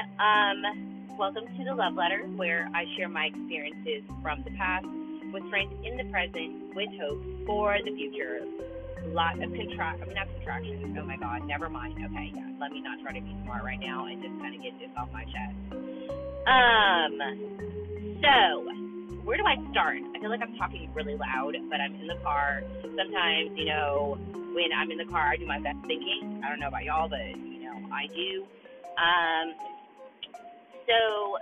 Um, welcome to the Love Letter, where I share my experiences from the past with friends in the present with hope for the future. A lot of contract, I mean, not contractions. Oh my God, never mind. Okay, yeah, let me not try to be smart right now and just kind of get this off my chest. Um, so where do I start? I feel like I'm talking really loud, but I'm in the car. Sometimes, you know, when I'm in the car, I do my best thinking. I don't know about y'all, but you know, I do. Um, so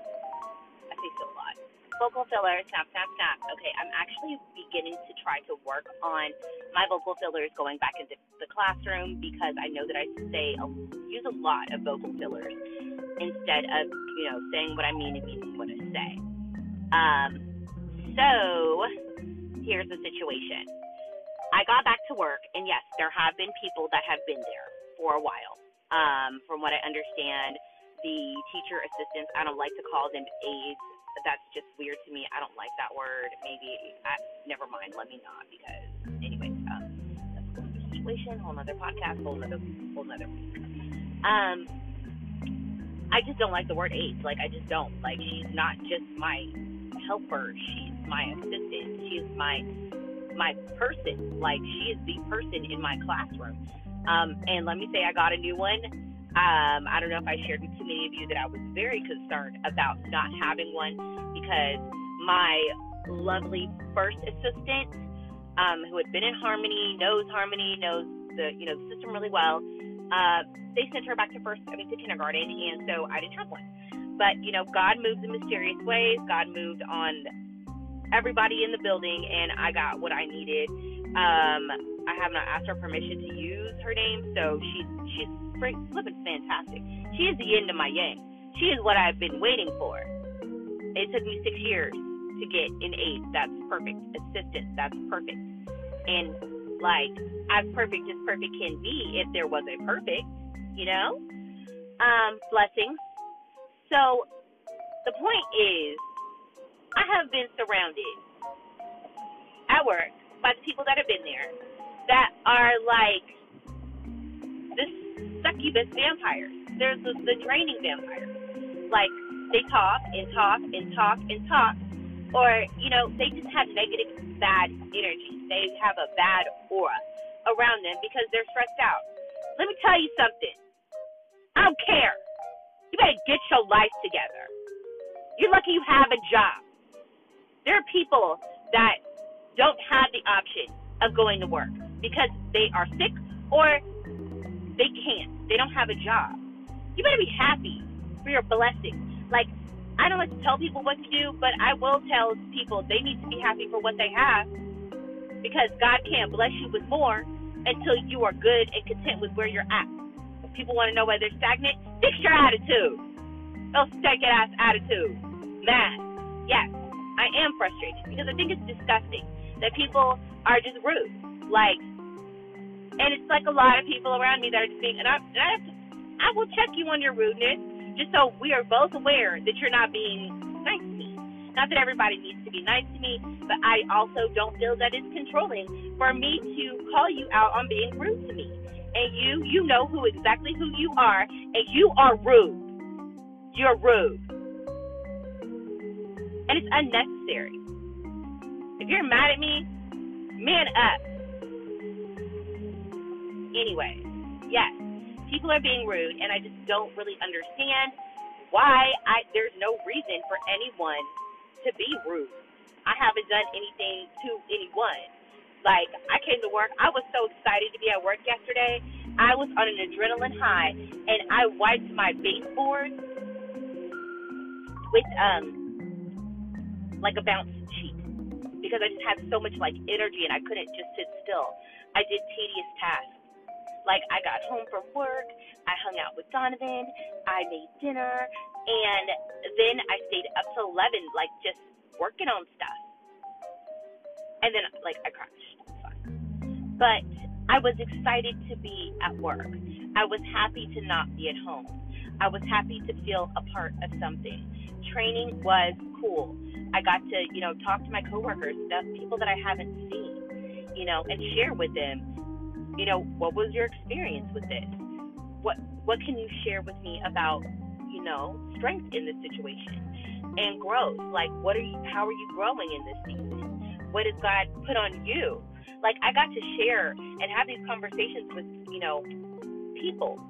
I say so a lot. Vocal filler, snap, snap, snap. Okay, I'm actually beginning to try to work on my vocal fillers going back into the classroom because I know that I say use a lot of vocal fillers instead of you know saying what I mean and meaning what I say. Um, so here's the situation. I got back to work, and yes, there have been people that have been there for a while. Um, from what I understand, the teacher assistants, I don't like to call them aides. That's just weird to me. I don't like that word. Maybe, I, never mind. Let me not because, anyways, um, that's a situation, whole other podcast, whole other, whole other week. Um, I just don't like the word aide. Like, I just don't. Like, she's not just my helper. She's my assistant. She's my my person. Like, she is the person in my classroom. Um, and let me say, I got a new one. Um, I don't know if I shared with many of you that I was very concerned about not having one because my lovely first assistant, um, who had been in Harmony, knows Harmony, knows the you know the system really well. Uh, they sent her back to first, I mean, to kindergarten, and so I didn't have one. But you know, God moves in mysterious ways. God moved on everybody in the building, and I got what I needed. Um, I have not asked her permission to use her name, so she's she's flipping fantastic. She is the end of my yang. She is what I've been waiting for. It took me six years to get an aide. That's perfect. Assistant. That's perfect. And like as perfect as perfect can be, if there was a perfect, you know. Um, blessings. So the point is, I have been surrounded at work by the people that have been there that are like the succubus vampires. There's the, the draining vampires. Like they talk and talk and talk and talk, or you know they just have negative, bad energy. They have a bad aura around them because they're stressed out. Let me tell you something. I don't care. You better get your life together. You're lucky you have a job. There are people that don't have the option of going to work because they are sick or they can't. They don't have a job. You better be happy for your blessings. Like, I don't like to tell people what to do, but I will tell people they need to be happy for what they have because God can't bless you with more until you are good and content with where you're at. If people want to know why they're stagnant, fix your attitude. Those stank ass attitude. Mad. Yes, I am frustrated because I think it's disgusting that people are just rude. Like, and it's like a lot of people around me that are just being, and I, and I, to, I will check you on your rudeness, just so we are both aware that you're not being nice to me. Not that everybody needs to be nice to me, but I also don't feel that it's controlling for me to call you out on being rude to me. And you, you know who exactly who you are, and you are rude. You're rude. And it's unnecessary. If you're mad at me, man up. Anyway, yes, people are being rude, and I just don't really understand why I there's no reason for anyone to be rude. I haven't done anything to anyone. Like I came to work, I was so excited to be at work yesterday. I was on an adrenaline high, and I wiped my baseboard with um like a bounce sheet because I just had so much like energy and I couldn't just sit still. I did tedious tasks. Like I got home from work, I hung out with Donovan, I made dinner, and then I stayed up till eleven, like just working on stuff. And then like I crashed. But I was excited to be at work. I was happy to not be at home. I was happy to feel a part of something. Training was cool. I got to, you know, talk to my coworkers, the people that I haven't seen, you know, and share with them you know, what was your experience with this? What what can you share with me about you know, strength in this situation and growth. Like, what are you? How are you growing in this season? What has God put on you? Like, I got to share and have these conversations with, you know, people,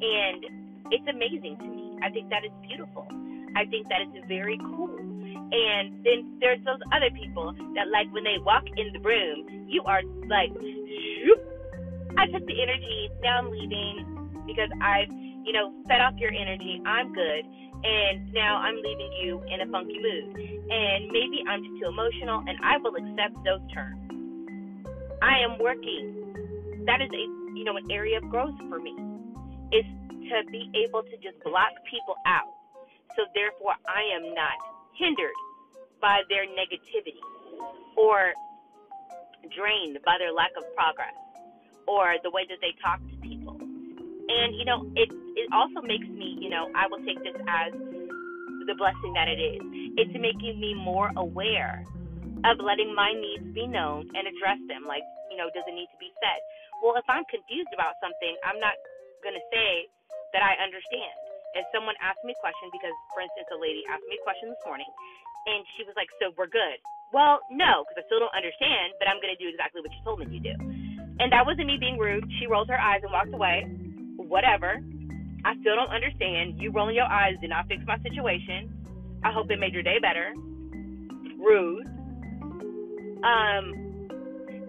and it's amazing to me. I think that is beautiful. I think that is very cool. And then there's those other people that, like, when they walk in the room, you are like, shoop. I took the energy. Now I'm leaving because I've, you know, set off your energy. I'm good. And now I'm leaving you in a funky mood. And maybe I'm just too emotional, and I will accept those terms. I am working. That is a, you know, an area of growth for me. Is to be able to just block people out. So therefore, I am not hindered by their negativity or drained by their lack of progress or the way that they talk to people. And you know, it it also makes me, you know, I will take this as the blessing that it is. It's making me more aware of letting my needs be known and address them. Like, you know, does it need to be said? Well, if I'm confused about something, I'm not gonna say that I understand if someone asks me a question, because for instance, a lady asked me a question this morning, and she was like, "So we're good." Well, no, because I still don't understand, but I'm going to do exactly what you told me to do. And that wasn't me being rude. She rolled her eyes and walked away. Whatever. I still don't understand. You rolling your eyes did not fix my situation. I hope it made your day better. Rude. Um,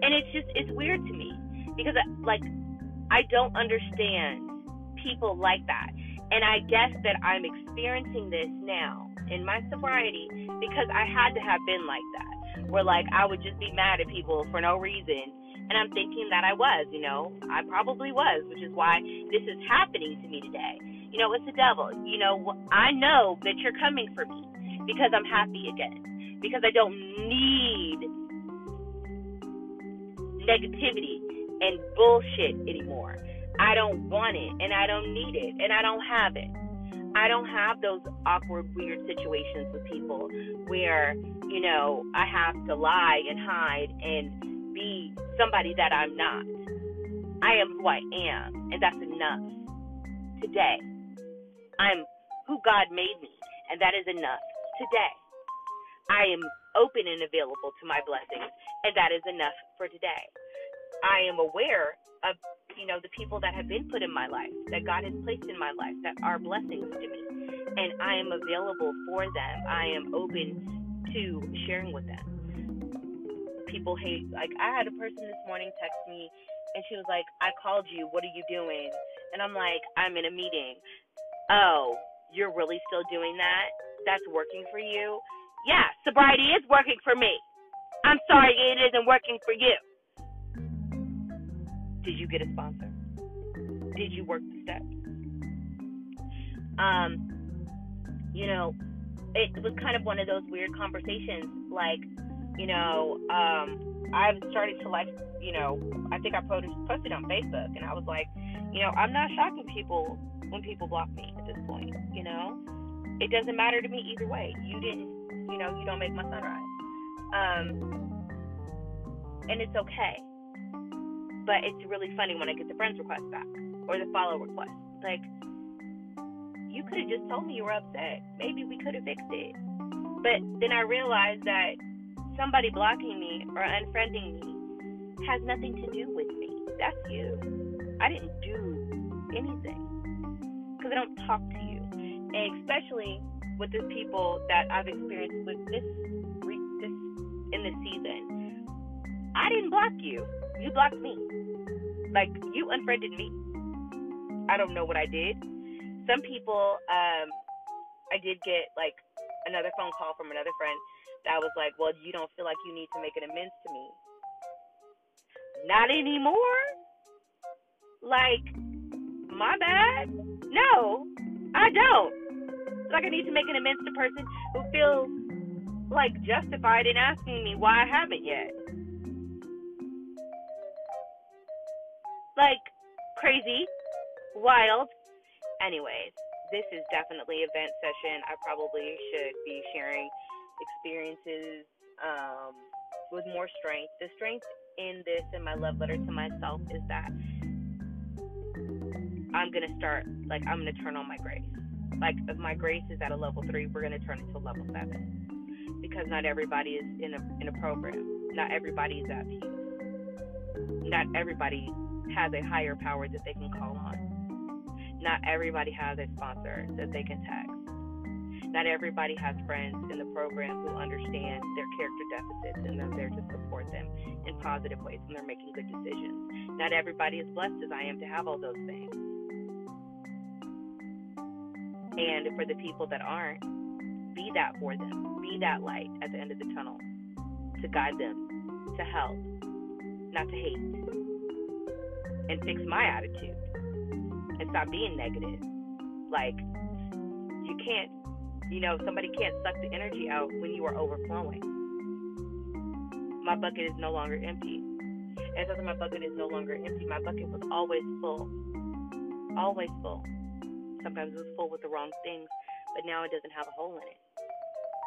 and it's just it's weird to me because like I don't understand people like that. And I guess that I'm experiencing this now in my sobriety because I had to have been like that. Where like I would just be mad at people for no reason. And I'm thinking that I was, you know, I probably was, which is why this is happening to me today. You know, it's the devil. You know, I know that you're coming for me because I'm happy again. Because I don't need negativity and bullshit anymore. I don't want it and I don't need it and I don't have it. I don't have those awkward, weird situations with people where, you know, I have to lie and hide and be somebody that I'm not. I am who I am, and that's enough. Today, I'm who God made me, and that is enough. Today, I am open and available to my blessings, and that is enough for today. I am aware of you know, the people that have been put in my life, that God has placed in my life, that are blessings to me. And I am available for them. I am open to sharing with them. People hate, like, I had a person this morning text me, and she was like, I called you. What are you doing? And I'm like, I'm in a meeting. Oh, you're really still doing that? That's working for you? Yeah, sobriety is working for me. I'm sorry it isn't working for you. Did you get a sponsor? Did you work the steps? Um, you know, it was kind of one of those weird conversations. Like, you know, um, I've started to like, you know, I think I posted on Facebook, and I was like, you know, I'm not when people when people block me at this point. You know, it doesn't matter to me either way. You didn't, you know, you don't make my sunrise. Um, and it's okay. But it's really funny when I get the friends request back or the follow request. Like, you could have just told me you were upset. Maybe we could have fixed it. But then I realized that somebody blocking me or unfriending me has nothing to do with me. That's you. I didn't do anything because I don't talk to you, and especially with the people that I've experienced with this this in this season. I didn't block you. You blocked me. Like you unfriended me. I don't know what I did. Some people, um, I did get like another phone call from another friend that was like, "Well, you don't feel like you need to make an amends to me." Not anymore. Like, my bad. No, I don't. Like, I need to make an amends to person who feels like justified in asking me why I haven't yet. Like crazy, wild. Anyways, this is definitely event session. I probably should be sharing experiences um, with more strength. The strength in this in my love letter to myself is that I'm gonna start like I'm gonna turn on my grace. like if my grace is at a level three, we're gonna turn it to level seven because not everybody is in a in a program. Not everybody is at peace. Not everybody has a higher power that they can call on. Not everybody has a sponsor that they can text. Not everybody has friends in the program who understand their character deficits and are there to support them in positive ways when they're making good decisions. Not everybody is blessed as I am to have all those things. And for the people that aren't, be that for them. Be that light at the end of the tunnel to guide them, to help, not to hate. And fix my attitude and stop being negative. Like, you can't, you know, somebody can't suck the energy out when you are overflowing. My bucket is no longer empty. And that my bucket is no longer empty. My bucket was always full. Always full. Sometimes it was full with the wrong things, but now it doesn't have a hole in it.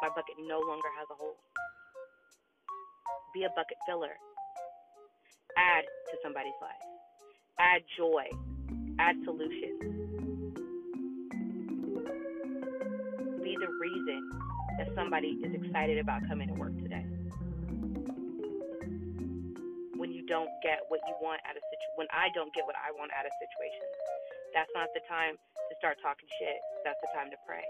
My bucket no longer has a hole. Be a bucket filler. Add to somebody's life. Add joy. Add solutions. Be the reason that somebody is excited about coming to work today. When you don't get what you want out of situ- when I don't get what I want out of situations, that's not the time to start talking shit. That's the time to pray.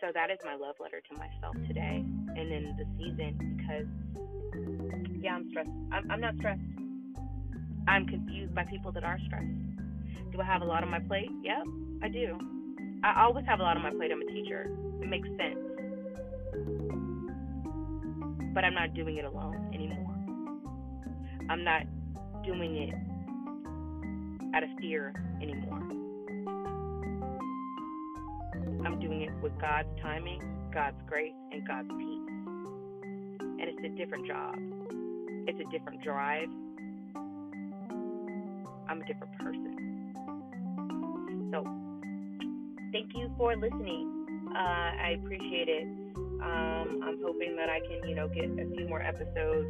So that is my love letter to myself today and in the season because, yeah, I'm stressed. I'm, I'm not stressed. I'm confused by people that are stressed. Do I have a lot on my plate? Yep, I do. I always have a lot on my plate. I'm a teacher. It makes sense. But I'm not doing it alone anymore. I'm not doing it out of fear anymore. I'm doing it with God's timing, God's grace, and God's peace. And it's a different job. It's a different drive. I'm a different person. So, thank you for listening. Uh, I appreciate it. Um, I'm hoping that I can, you know, get a few more episodes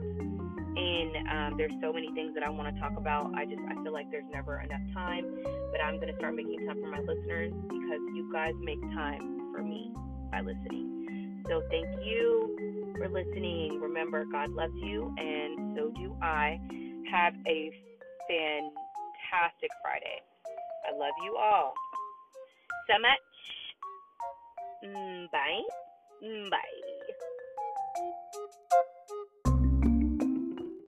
And Um, there's so many things that I want to talk about. I just I feel like there's never enough time, but I'm gonna start making time for my listeners because you guys make time for me by listening. So thank you for listening. Remember, God loves you, and so do I. Have a fantastic Friday. I love you all so much. Mm, bye. Mm, bye.